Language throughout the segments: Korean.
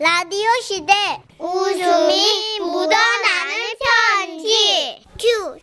라디오 시대 웃음이 묻어나는 편지 큐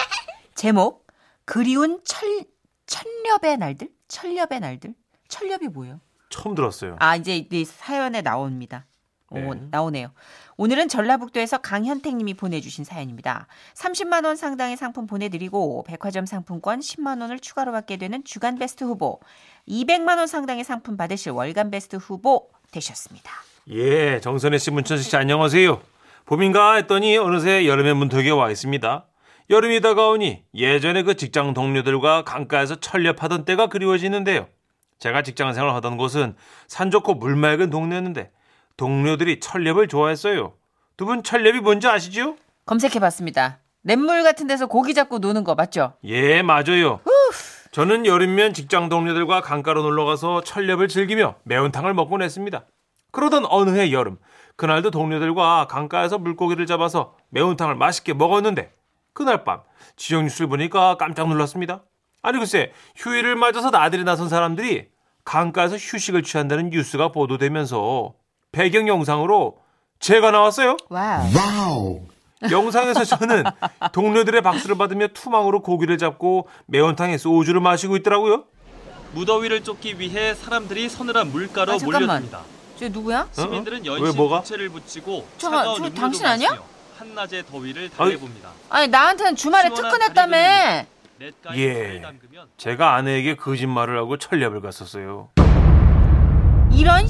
제목 그리운 철 철렵의 날들 철렵의 날들 철렵이 뭐예요? 처음 들었어요. 아 이제 이 사연에 나옵니다. 오, 네. 나오네요. 오늘은 전라북도에서 강현택 님이 보내주신 사연입니다. 30만 원 상당의 상품 보내드리고 백화점 상품권 10만 원을 추가로 받게 되는 주간 베스트 후보 200만 원 상당의 상품 받으실 월간 베스트 후보 되셨습니다. 예, 정선혜 씨, 문천식 씨, 안녕하세요. 봄인가 했더니 어느새 여름의 문턱에 와 있습니다. 여름이 다가오니 예전에 그 직장 동료들과 강가에서 철렵하던 때가 그리워지는데요. 제가 직장 생활 하던 곳은 산 좋고 물 맑은 동네였는데 동료들이 철렵을 좋아했어요. 두 분 철렵이 뭔지 아시죠? 검색해봤습니다. 냇물 같은 데서 고기 잡고 노는 거 맞죠? 예, 맞아요. 저는 여름이면 직장 동료들과 강가로 놀러 가서 천렵을 즐기며 매운탕을 먹곤 했습니다. 그러던 어느 해 여름, 그날도 동료들과 강가에서 물고기를 잡아서 매운탕을 맛있게 먹었는데 그날 밤 지역 뉴스를 보니까 깜짝 놀랐습니다. 아니 글쎄 휴일을 맞아서 나들이 나선 사람들이 강가에서 휴식을 취한다는 뉴스가 보도되면서 배경 영상으로 제가 나왔어요. Wow. 영상에서 저는 동료들의 박수를 받으며 투망으로 고기를 잡고 매운탕에 소주를 마시고 있더라고요. 무더위를 쫓기 위해 사람들이 서늘한 물가로 아. 몰려듭니다. 저 누구야? 시민들은 어? 왜 연신 뭐가? 부채를 붙이고 잠깐, 차가운 저 음료도 당신 아니야? 마시며 한낮의 더위를 달래봅니다. 아니 나한테는 주말에 시원한 특근했다며. 냇가에 예. 발을 담그면 제가 아내에게 거짓말을 하고 철렵을 갔었어요. 이런?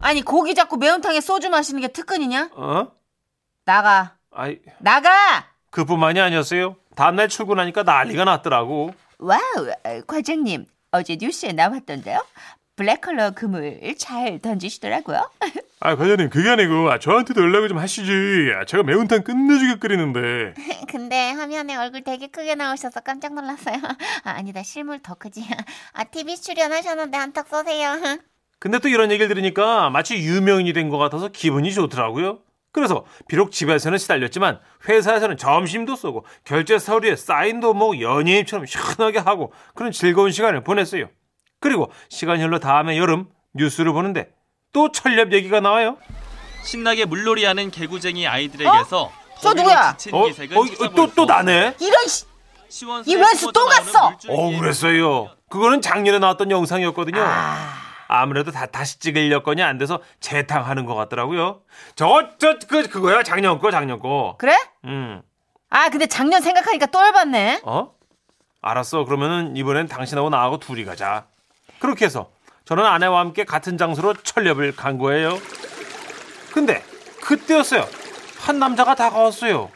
아니 고기 잡고 매운탕에 소주 마시는 게 특근이냐? 어? 나가. 아이, 나가. 그뿐만이 아니었어요. 다음날 출근하니까 난리가 났더라고. Wow, 어, 과장님. 어제 뉴스에 나왔던데요. 블랙 컬러 그물 잘 던지시더라고요. 아, 과장님, 그게 아니고, 아, 저한테도 연락을 좀 하시지. 아, 제가 매운탕 끝내주게 끓이는데. 근데 화면에 얼굴 되게 크게 나오셔서 깜짝 놀랐어요 아, 아니다 실물 더 크지 아 TV 출연하셨는데 한턱 쏘세요 근데 또 이런 얘기를 들으니까 마치 유명인이 된 것 같아서 기분이 좋더라고요. 그래서 비록 집에서는 시달렸지만 회사에서는 점심도 쏘고 결제 서류에 사인도 뭐 연예인처럼 시원하게 하고 그런 즐거운 시간을 보냈어요. 그리고 시간이 흘러 다음에 여름 뉴스를 보는데 또 철렵 얘기가 나와요. 신나게 물놀이하는 개구쟁이 아이들에게서 저 더위로 누구야? 어, 어, 또, 수또 나네? 이런 씨. 이 웬수 또 갔어? 어, 그랬어요. 그거는 작년에 나왔던 영상이었거든요. 아 무래도 다 다시 찍을 여건이 안 돼서 재탕하는 것 같더라고요. 저, 저, 그, 그거야. 작년 거, 작년 거. 그래? 음. 아 근데 작년 생각하니까 또 열받네. 어? 알았어. 그러면은 이번엔 당신하고 나하고 둘이 가자. 그렇게 해서 저는 아내와 함께 같은 장소로 철렵을 간 거예요. 근데 그때였어요. 한 남자가 다가왔어요.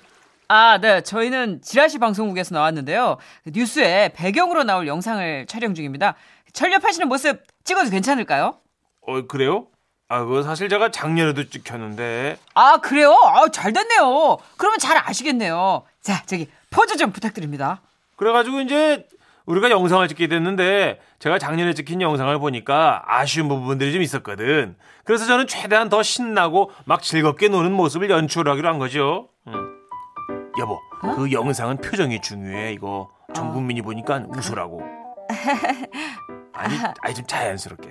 아, 네. 저희는 지라시 방송국에서 나왔는데요. 뉴스에 배경으로 나올 영상을 촬영 중입니다. 철렵하시는 모습 찍어도 괜찮을까요? 어, 그래요? 아, 그거 사실 제가 작년에도 찍혔는데. 아, 그래요? 아, 잘 됐네요. 그러면 잘 아시겠네요. 자, 저기 포즈 좀 부탁드립니다. 그래가지고 이제 우리가 영상을 찍게 됐는데 제가 작년에 찍힌 영상을 보니까 아쉬운 부분들이 좀 있었거든. 그래서 저는 최대한 더 신나고 막 즐겁게 노는 모습을 연출하기로 한 거죠. 응. 여보, 그 영상은 표정이 중요해. 이거 전 국민이 보니까 웃으라고. 아니, 아니 좀 자연스럽게.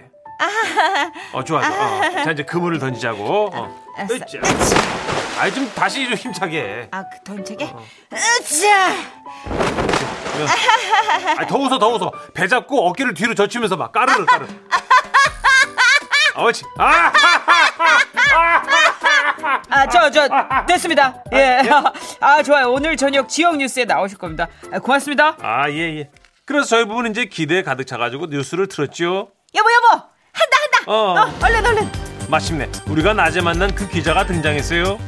어 좋아 좋아. 어. 자 이제 그물을 던지자고. 어. 알았어. 으쌰. 아니 좀 다시 좀 힘차게. 해. 아, 그 던지게? 으쌰! 아니, 더 웃어, 더 웃어. 배 잡고 어깨를 뒤로 젖히면서 막 까르르 까르. 어치. 아! 아, 저, 저, 됐습니다. 예. 아, 좋아요. 오늘 저녁 지역 뉴스에 나오실 겁니다. 아, 고맙습니다. 아, 예, 예. 그래서 저희 부부는 이제 기대에 가득 차가지고 뉴스를 틀었죠. 여보, 여보! 한다, 한다! 어. 어, 얼른, 얼른! 마침내 우리가 낮에 만난 그 기자가 등장했어요.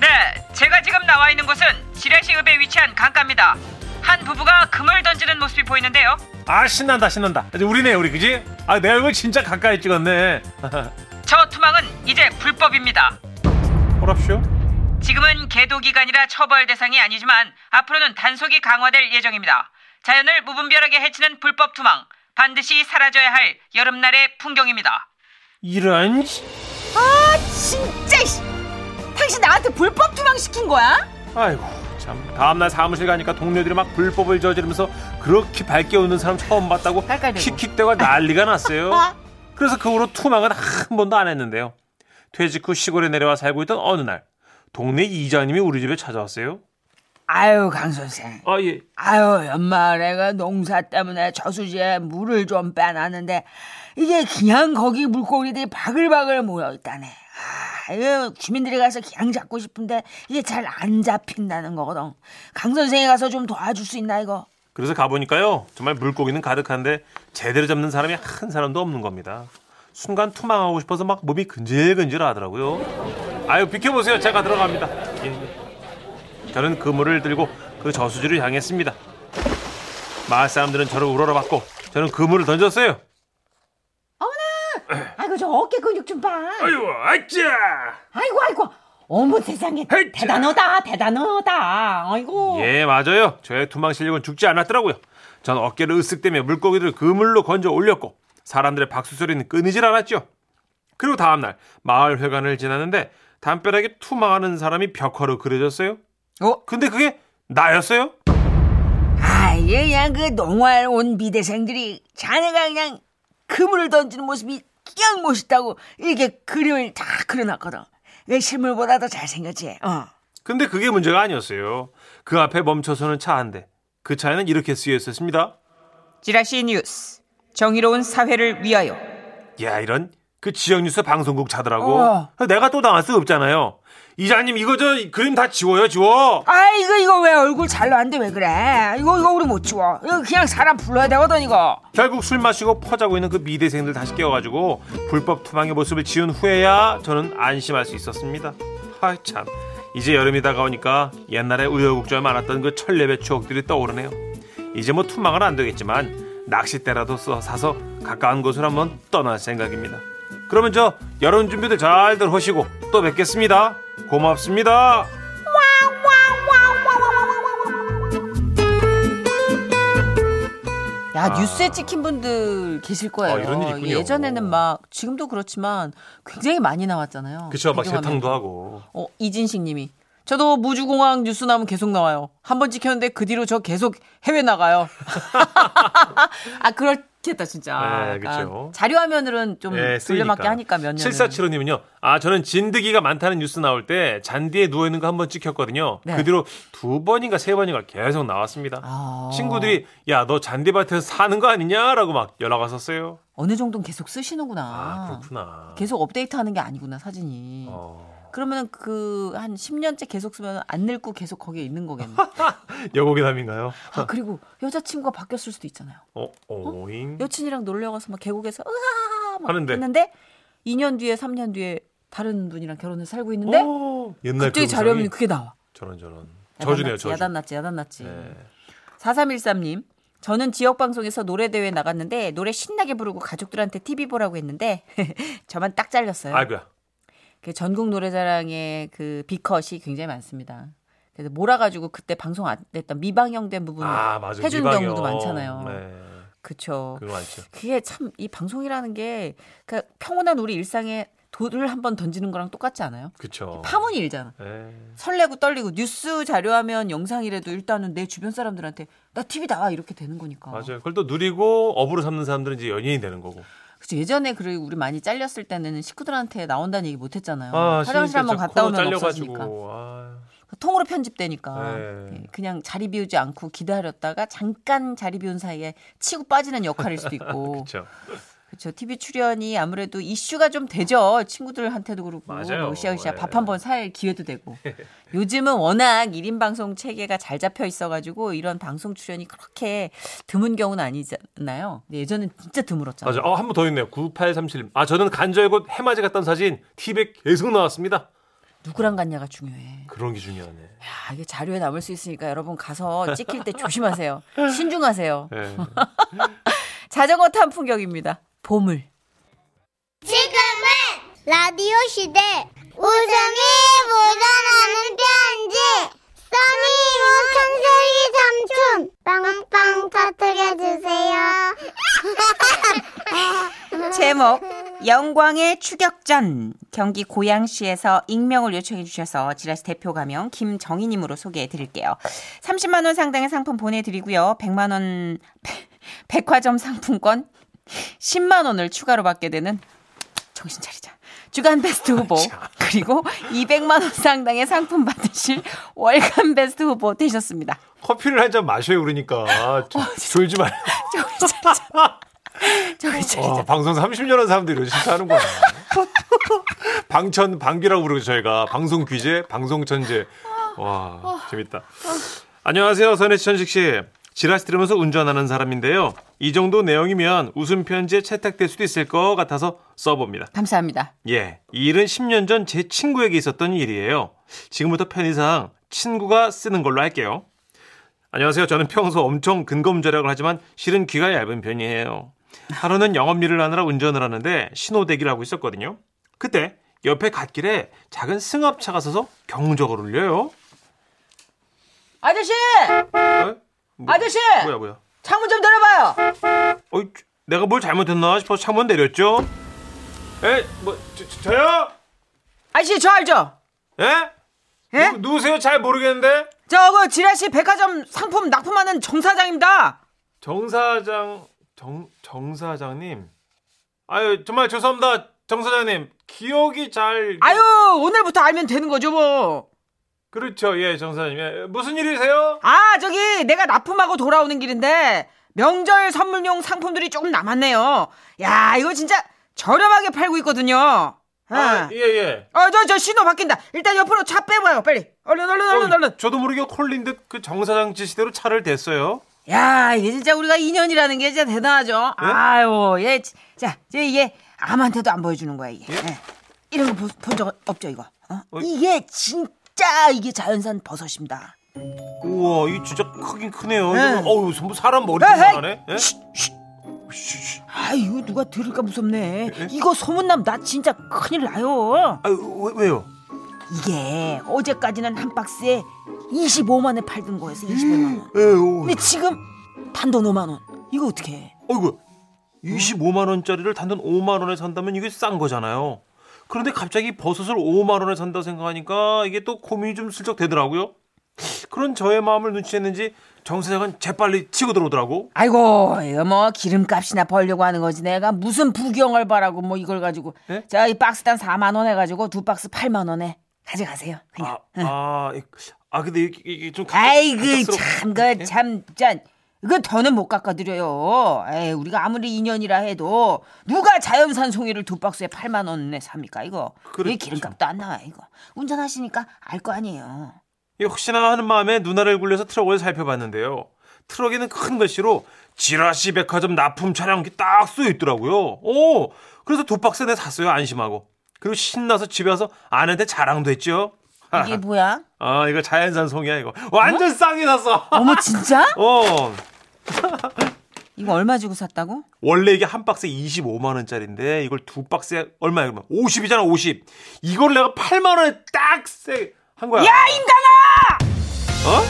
네, 제가 지금 나와 있는 곳은 지라시읍에 위치한 강가입니다. 한 부부가 금을 던지는 모습이 보이는데요. 아, 신난다, 신난다. 이제 우리네, 우리, 그지? 아, 내 얼굴 진짜 가까이 찍었네. 저 투망은 이제 불법입니다. 호랍쇼? 지금은 계도 기간이라 처벌 대상이 아니지만 앞으로는 단속이 강화될 예정입니다. 자연을 무분별하게 해치는 불법 투망 반드시 사라져야 할 여름날의 풍경입니다. 이런. 아 진짜 씨. 당신 나한테 불법 투망 시킨 거야? 아이고, 참. 다음날 사무실 가니까 동료들이 막 불법을 저지르면서 그렇게 밝게 웃는 사람 처음 봤다고. 킥킥대고 난리가 났어요. 그래서 그 후로 투망은 한 번도 안 했는데요. 퇴직 후 시골에 내려와 살고 있던 어느 날 동네 이장님이 우리 집에 찾아왔어요. 아유 강 선생. 아 예. 아유 연말에가 농사 때문에 저수지에 물을 좀 빼놨는데 이게 그냥 거기 물고기들이 바글바글 모여 있다네. 아, 이거 주민들이 가서 그냥 잡고 싶은데 이게 잘 안 잡힌다는 거거든. 강 선생이 가서 좀 도와줄 수 있나 이거? 그래서 가보니까요 정말 물고기는 가득한데 제대로 잡는 사람이 한 사람도 없는 겁니다. 순간 투망하고 싶어서 막 몸이 근질근질 하더라고요. 아유 비켜보세요 제가 들어갑니다. 예, 예. 저는 그물을 들고 그 저수지를 향했습니다. 마을 사람들은 저를 우러러봤고 저는 그물을 던졌어요. 아이고 저 어깨 근육 좀 봐. 아유 아짜! 아이고 아이고. 어머 세상에 헤이짜! 대단하다 대단하다. 아이고. 예 맞아요. 저의 투망 실력은 죽지 않았더라고요. 전 어깨를 으쓱대며 물고기를 그물로 건져 올렸고 사람들의 박수 소리는 끊이질 않았죠. 그리고 다음 날 마을 회관을 지났는데 담벼락에 투망하는 사람이 벽화로 그려졌어요. 어? 근데 그게 나였어요? 아, 이게 그냥 그 농활 온 미대생들이 자네가 그냥 그물을 던지는 모습이 그냥 멋있다고 이렇게 그림을 다 그려놨거든. 그 실물보다 더 잘생겼지. 어. 근데 그게 문제가 아니었어요. 그 앞에 멈춰서는 차 한 대. 그 차에는 이렇게 쓰여 있었습니다. 찌라시 뉴스. 정의로운 사회를 위하여. 야 이런 그 지역 뉴스 방송국 차더라고. 어. 내가 또 당할 수 없잖아요. 이자님 이거 저 그림 다 지워요 지워. 아, 이거 이거 왜 얼굴 돼왜 그래? 이거 이거 우리 못 지워. 이거 그냥 사람 불러야 되거든 이거. 결국 술 마시고 퍼자고 있는 그 미대생들 다시 깨워가지고 불법 투망의 모습을 지운 후에야 저는 안심할 수 있었습니다. 아이 참 이제 여름이 다가오니까 옛날에 우여곡절 많았던 그 철랩의 추억들이 떠오르네요. 이제 뭐 투망은 안 되겠지만 낚싯대라도 써 사서 가까운 곳으로 한번 떠날 생각입니다. 그러면 저 여름 준비들 잘들 하시고 또 뵙겠습니다. 고맙습니다. 야 아. 뉴스에 찍힌 분들 계실 거예요. 아, 이런 일이 있군요. 예전에는 막 지금도 그렇지만 굉장히 많이 나왔잖아요. 그쵸 막. 재탕도 하고 어 이진식님이 저도 무주공항 뉴스 나오면 계속 나와요. 한 번 찍혔는데 그 뒤로 저 계속 해외 나가요. 아 그 렇겠다 진짜. 네, 약간 그쵸. 자료 화면으로는 좀 예, 돌려막기 하니까 몇 년. 7475님은요. 아, 저는 진드기가 많다는 뉴스 나올 때 잔디에 누워 있는 거 한 번 찍혔거든요. 네. 그 뒤로 두 번인가 세 번인가 계속 나왔습니다. 아. 친구들이 야, 너 잔디밭에서 사는 거 아니냐라고 막 연락 왔었어요. 어느 정도는 계속 쓰시는구나. 아, 그렇구나. 계속 업데이트하는 게 아니구나 사진이. 어. 그러면 그 한 10년째 계속 쓰면 안 늙고 계속 거기에 있는 거겠네. 여고괴담인가요? 아 그리고 여자친구가 바뀌었을 수도 있잖아요. 어, 오잉. 여친이랑 놀러 가서 막 계곡에서 으아 막 하는데. 했는데 2년 뒤에 3년 뒤에 다른 분이랑 결혼해서 살고 있는데 오, 옛날 갑자기 그 자료화면이 음성이 그게 나와. 저런 저런. 저주네요, 저주. 야단났지, 야단났지. 네. 4313님. 저는 지역 방송에서 노래 대회 나갔는데 노래 신나게 부르고 가족들한테 TV 보라고 했는데 저만 딱 잘렸어요. 아이고야. 그 전국 노래자랑의 그 비컷이 굉장히 많습니다. 그래서 몰아가지고 그때 방송 안 됐던 미방영된 부분 아. 해준 미방영. 경우도 많잖아요. 네. 그쵸. 그거 많죠. 그게 참 이 방송이라는 게 그러니까 평온한 우리 일상에 돌을 한번 던지는 거랑 똑같지 않아요? 그쵸. 파문이 일잖아. 네. 설레고 떨리고 뉴스 자료하면 영상이라도 일단은 내 주변 사람들한테 나 TV 나와 이렇게 되는 거니까. 맞아요. 그걸 또 누리고 업으로 삼는 사람들은 이제 연예인이 되는 거고. 그쵸 예전에 그래 우리 많이 잘렸을 때는 식구들한테 나온다는 얘기 못 했잖아요. 아, 화장실 한번 저 갔다 오면 없어지니까. 잘려가지고. 아. 통으로 편집되니까 네. 예, 그냥 자리 비우지 않고 기다렸다가 잠깐 자리 비운 사이에 치고 빠지는 역할일 수도 있고 그렇죠. TV 출연이 아무래도 이슈가 좀 되죠 친구들한테도 그렇고 맞아요. 뭐 으쌰으쌰 네. 밥한 번 살 기회도 되고 요즘은 워낙 1인 방송 체계가 잘 잡혀 있어 가지고 이런 방송 출연이 그렇게 드문 경우는 아니잖아요 예전엔 진짜 드물었잖아요 맞아. 어, 한 번 더 있네요. 9837님. 아, 저는 간절곶 해맞이 갔던 사진 TV에 계속 나왔습니다. 누구랑 갔냐가 중요해 그런 게 중요하네. 야, 이게 자료에 남을 수 있으니까 여러분 가서 찍힐 때 조심하세요 신중하세요 네. 자전거 탄 풍경입니다. 보물. 지금은 라디오 시대 웃음이 묻어나는 편지 써니 우천세기 삼촌 빵빵 터뜨려주세요 제목 영광의 추격전 경기 고양시에서 익명을 요청해 주셔서 지라시 대표 가명 김정희님으로 소개해 드릴게요. 30만 원 상당의 상품 보내드리고요. 100만 원 백화점 상품권 10만 원을 추가로 받게 되는 정신 차리자. 주간 베스트 후보. 그리고 200만 원 상당의 상품 받으실 월간 베스트 후보 되셨습니다. 커피를 한 잔 마셔요 그러니까. 좀 졸지 말고 저기 차리자. 저기 차리자. 와, 방송 30년 한 사람들이 이런 식으로 하는 거야. 방천 방귀라고 부르죠 저희가. 방송 귀재 방송 천재. 와 재밌다. 안녕하세요 선혜 천식 씨 지라시 들으면서 운전하는 사람인데요 이 정도 내용이면 웃음 편지에 채택될 수도 있을 것 같아서 써봅니다 감사합니다. 예, 이 일은 10년 전 제 친구에게 있었던 일이에요. 지금부터 편의상 친구가 쓰는 걸로 할게요. 안녕하세요. 저는 평소 엄청 근검절약을 하지만 실은 귀가 얇은 편이에요. 하루는 영업일을 하느라 운전을 하는데 신호대기를 하고 있었거든요. 그때 옆에 갓길에 작은 승합차가 서서 경적을 울려요. 아저씨, 어? 뭐, 아저씨, 뭐야 뭐야? 창문 좀 열어봐요. 어, 내가 뭘 잘못했나 싶어서 창문 내렸죠. 에, 뭐 저, 저, 저요? 아저씨 저 알죠? 예? 예? 누, 누구세요? 잘 모르겠는데. 저 그 지라시 백화점 상품 납품하는 정 사장입니다. 정 사장 정, 정 사장님. 아유 정말 죄송합니다. 정 사장님 기억이 잘 아유 오늘부터 알면 되는 거죠 뭐. 그렇죠. 예, 정 사장님. 예, 무슨 일이세요? 아 저기 내가 납품하고 돌아오는 길인데 명절 선물용 상품들이 조금 남았네요. 야 이거 진짜 저렴하게 팔고 있거든요. 아, 예, 예. 어 저 저 신호 바뀐다. 일단 옆으로 차 빼봐요 빨리. 얼른 얼른 얼른 어, 얼른. 저도 모르게 콜린 듯 그 정 사장 지시대로 차를 댔어요. 야 이게 진짜 우리가 인연이라는 게 진짜 대단하죠. 예? 아유 얘자 이게 아무한테도 안 보여주는 거야 이게. 예? 예. 이런 거 본 적 없죠 이거. 어? 어? 이게 진 짜 이게 자연산 버섯입니다. 우와, 이 진짜 크긴 크네요. 네. 이거, 어우, 전부 사람 머리 에헤이! 하네. 예? 아 이거 누가 들을까 무섭네. 예? 이거 소문남 나 진짜 큰일 나요. 아, 왜, 왜요? 이게 어제까지는 한 박스에 25만 원에 팔던 거였어 25만 원. 에, 오. 근데 지금 단돈 5만 원. 이거 어떻게? 어이구. 25만 원짜리를 단돈 5만 원에 산다면 이게 싼 거잖아요. 그런데 갑자기 버섯을 5만 원에 산다 생각하니까 이게 또 고민이 좀 슬쩍 되더라고요. 그런 저의 마음을 눈치챘는지 정 사장은 재빨리 치고 들어오더라고. 아이고 이거 뭐 기름값이나 벌려고 하는 거지 내가 무슨 부경을 바라고 뭐 이걸 가지고 예? 자이 박스당 4만 원 해가지고 두 박스 8만 원에 가져가세요 그냥 아, 아, 이- 아 근데 이게, 좀 아이고 갑작스러워. 예? 참그참짠 이거 더는 못 깎아드려요 에이 우리가 아무리 인연이라 해도 누가 자연산 송이를 두 박스에 8만 원에 삽니까 이거 그렇죠. 이 기름값도 안 나와 이거 운전하시니까 알 거 아니에요 이 혹시나 하는 마음에 눈알을 굴려서 트럭을 살펴봤는데요. 트럭에는 큰 글씨로 지라시 백화점 납품 차량이 딱 쓰여 있더라고요. 오, 그래서 두 박스 내 샀어요. 안심하고. 그리고 신나서 집에 와서 아내한테 자랑도 했죠. 이게 뭐야 아, 이거 자연산 송이야, 이거. 완전 싸게 샀어. 어머 진짜 어. 이거 얼마 주고 샀다고? 원래 이게 한 박스에 25만 원짜리인데 이걸 두 박스에 얼마야 그러면 50이잖아 50 이걸 내가 8만 원에 딱한 거야 야 임당아 어?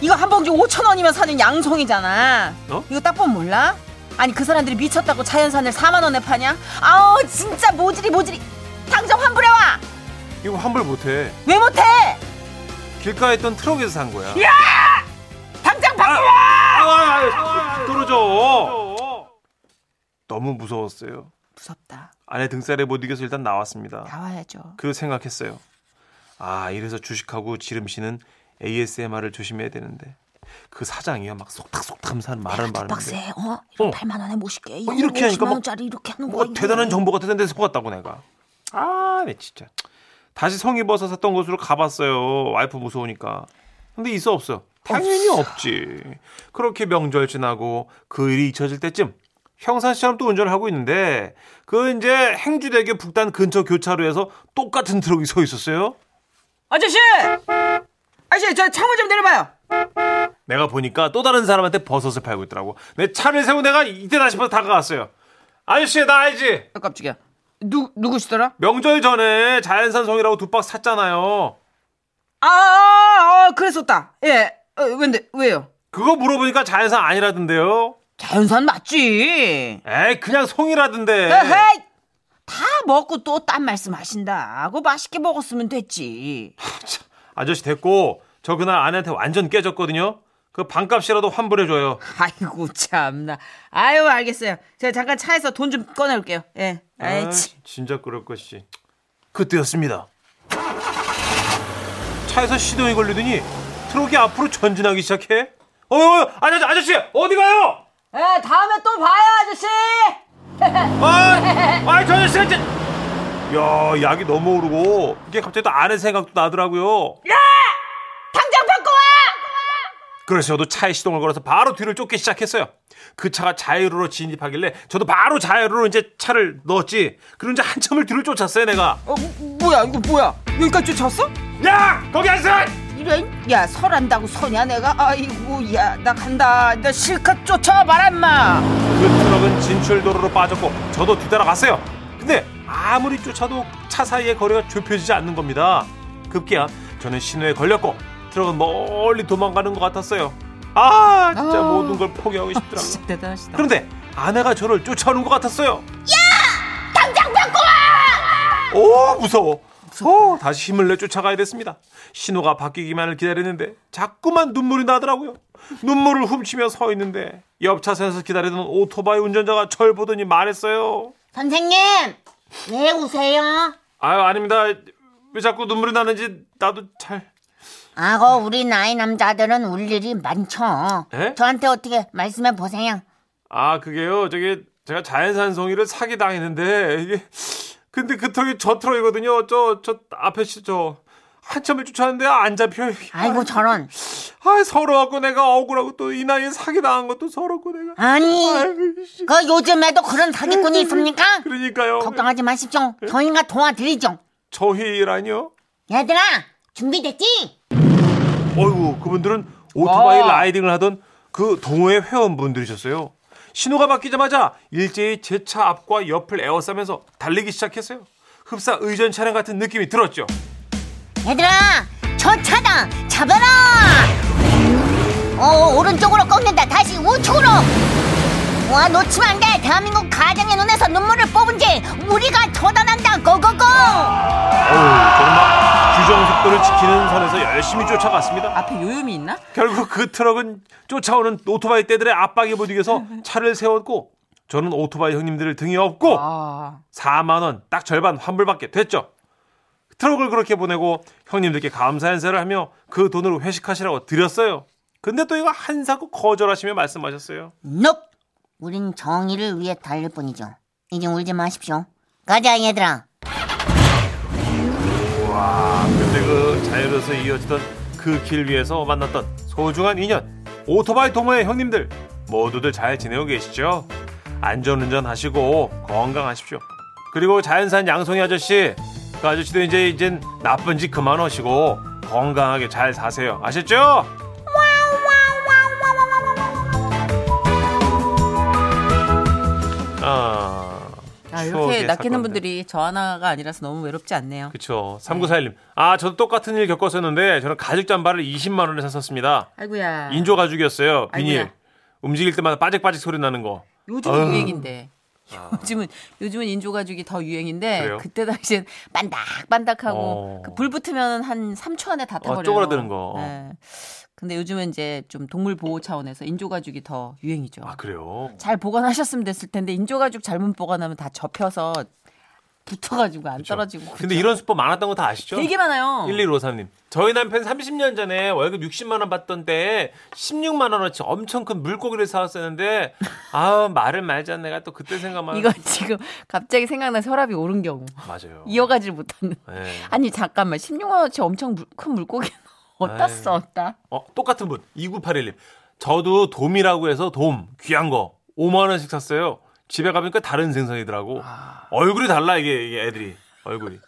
이거 한 봉지 5천 원이면 사는 양송이잖아. 어? 이거 딱 보면 몰라? 아니 그 사람들이 미쳤다고 자연산을 4만 원에 파냐? 아우 진짜 모질이 모질이. 당장 환불해와. 이거 환불 못해 왜 못해? 길가에 있던 트럭에서 산 거야 당 떨어져 너무 무서웠어요 무섭다. 아내 등살에 못 이겨서 일단 나왔습니다 나와야죠. 그리고 생각했어요 아 이래서 주식하고 지름씨는 ASMR을 조심해야 되는데 그 사장이요 막 속닥속닥하면서 하는 말을 두 말하는데 박스에 어 이거 어. 8만 원에 못 쉴게 이거 이렇게 하니까 50만 막 원짜리 이렇게 하는 뭐 거야 대단한 정보 같은 데서 속았다고 내가. 아, 네 진짜. 다시 송이버섯 샀던 곳으로 가봤어요. 와이프 무서우니까. 근데 있어 없어. 당연히 없지. 그렇게 명절 지나고 그 일이 잊혀질 때쯤 형사씨처럼 또 운전을 하고 있는데 그 이제 행주대교 북단 근처 교차로에서 똑같은 트럭이 서 있었어요. 아저씨 아저씨 저 창문 좀 내려봐요 내가 보니까 또 다른 사람한테 버섯을 팔고 있더라고. 내 차를 세우고 내가 이때다 싶어서 다가갔어요. 아저씨 나 알지? 아, 깜짝이야 누 누구시더라 명절 전에 자연산 송이라고 두 박스 샀잖아요. 아, 아, 아 그랬었다 예 어, 근데 왜요 그거 물어보니까 자연산 아니라던데요. 자연산 맞지 에이 그냥 송이라던데. 에헤이 다 먹고 또 딴 말씀 하신다 그거 맛있게 먹었으면 됐지 아저씨 됐고 저 그날 아내한테 완전 깨졌거든요. 그 반값이라도 환불해줘요. 아이고 참나 아유 알겠어요 제가 잠깐 차에서 돈 좀 꺼내올게요 예 아이 참. 진짜 그럴 것이. 그때였습니다. 차에서 시동이 걸리더니 트럭이 앞으로 전진하기 시작해. 어, 어 아저씨, 아저씨, 어디 가요? 에 다음에 또 봐요 아저씨. 아, 아, 저 아저씨가 진짜. 야, 약이 너무 오르고 이게 갑자기 또 아내 생각도 나더라고요. 당장 바꿔 와. 그래서 저도 차에 시동을 걸어서 바로 뒤를 쫓기 시작했어요. 그 차가 자유로로 진입하길래 저도 바로 자유로로 이제 차를 넣었지. 그리고 이제 한참을 뒤를 쫓았어요, 내가. 어, 뭐야 이거 뭐야? 여기까지 쫓았어? 야, 거기 안 서! 이런 야 설한다고 서냐 내가? 아이고 야 나 간다. 나 실컷 쫓아와봐라 임마. 그 트럭은 진출도로로 빠졌고 저도 뒤따라갔어요. 근데 아무리 쫓아도 차 사이의 거리가 좁혀지지 않는 겁니다. 급기야 저는 신호에 걸렸고 트럭은 멀리 도망가는 것 같았어요. 아 진짜 아. 모든 걸 포기하고 싶더라고요. 진짜 대단하시다. 그런데 아내가 저를 쫓아오는 것 같았어요. 야! 당장 바꿔 와! 오 무서워. 오, 다시 힘을 내 쫓아가야 됐습니다. 신호가 바뀌기만을 기다리는데 자꾸만 눈물이 나더라고요. 눈물을 훔치며 서 있는데 옆 차선에서 기다리던 오토바이 운전자가 절 보더니 말했어요. 선생님 왜 우세요? 아유 아닙니다. 왜 자꾸 눈물이 나는지 나도 잘. 아거 우리 나이 남자들은 울 일이 많죠. 에? 저한테 어떻게 말씀해 보세요. 아 그게요. 저기 제가 자연산 송이를 사기 당했는데 이게 근데 그 트럭이 저 트럭이거든요. 저 저 앞에 시- 저 한참을 쫓았는데 안 잡혀. 아이고 저런. 아 서러웠고 내가 억울하고 또 이 나이에 사기 당한 것도 서럽고 내가. 아니 아유, 씨. 그 요즘에도 그런 사기꾼이 있습니까? 그러니까요. 걱정하지 마십시오. 저희가 도와드리죠. 저희라니요? 얘들아 준비됐지? 어이구 그분들은 오토바이 와. 라이딩을 하던 그 동호회 회원분들이셨어요. 신호가 바뀌자마자 일제히 제 차 앞과 옆을 에워싸면서 달리기 시작했어요. 흡사 의전 차량 같은 느낌이 들었죠. 얘들아 저 차다 잡아라. 어 오른쪽으로 꺾는다. 다시 우측으로. 와 놓치면 안 돼. 대한민국 가장의 눈에서 눈물을 뽑은 지 우리가 처단한다. 고고고. 어우, 저는 막 규정 속도를 지키는 선에서 열심히 쫓아갔습니다. 앞에 요요미 있나? 결국 그 트럭은 쫓아오는 오토바이 떼들의 압박에 못 이겨서 차를 세웠고 저는 오토바이 형님들을 등에 업고 아 4만 원 딱 절반 환불받게 됐죠. 트럭을 그렇게 보내고 형님들께 감사 인사를 하며 그 돈으로 회식하시라고 드렸어요. 근데 또 이거 한사코 거절하시며 말씀하셨어요. 넵. 우린 정의를 위해 달릴 뿐이죠. 이제 울지 마십시오. 가자 얘들아. 와, 근데 그 자유로서 이어지던 그 길 위에서 만났던 소중한 인연 오토바이 동호회 형님들 모두들 잘 지내고 계시죠? 안전운전 하시고 건강하십시오. 그리고 자연산 양송이 아저씨 그 아저씨도 이제 이젠 나쁜 짓 그만하시고 건강하게 잘 사세요. 아셨죠? 아, 이렇게 낚이는. 분들이 저 하나가 아니라서 너무 외롭지 않네요. 그쵸. 3941님. 아, 저도 똑같은 일 겪었었는데, 저는 가죽 잠바를 20만 원에 샀었습니다. 아이고야. 인조 가죽이었어요. 비닐. 아이고야. 움직일 때마다 빠직빠직 소리 나는 거. 요즘. 유행인데. 요즘은 요즘은 인조 가죽이 더 유행인데 그래요? 그때 당시엔 반닥반닥하고 어. 그 불 붙으면 한 3초 안에 다 타버려요. 쪼그라드는 거. 네. 근데 요즘은 이제 좀 동물 보호 차원에서 인조 가죽이 더 유행이죠. 아, 그래요? 잘 보관하셨으면 됐을 텐데 인조 가죽 잘못 보관하면 다 접혀서 붙어가지고 안 떨어지고. 근데 그죠? 이런 수법 많았던 거 다 아시죠? 되게 많아요. 1153님. 저희 남편 30년 전에 월급 60만 원 받던 때 16만 원어치 엄청 큰 물고기를 사왔었는데 아우 말을 말자 내가 또 그때 생각만 이거 지금 갑자기 생각나서 혈압이 오른 경우 맞아요. 이어가질 못하는. 네. 아니 잠깐만 16만 원치 엄청 물- 큰 물고기 어디다 아이. 써 어디다? 어, 똑같은 분. 2981님. 저도 돔이라고 해서 돔 귀한 거 5만 원씩 샀어요. 집에 가보니까 다른 생선이더라고. 얼굴이 달라 이게, 이게 애들이 얼굴이.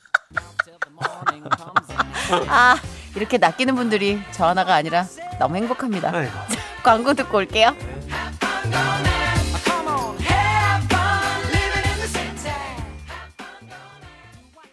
아 이렇게 낚이는 분들이 저 하나가 아니라 너무 행복합니다. 광고 듣고 올게요. 네.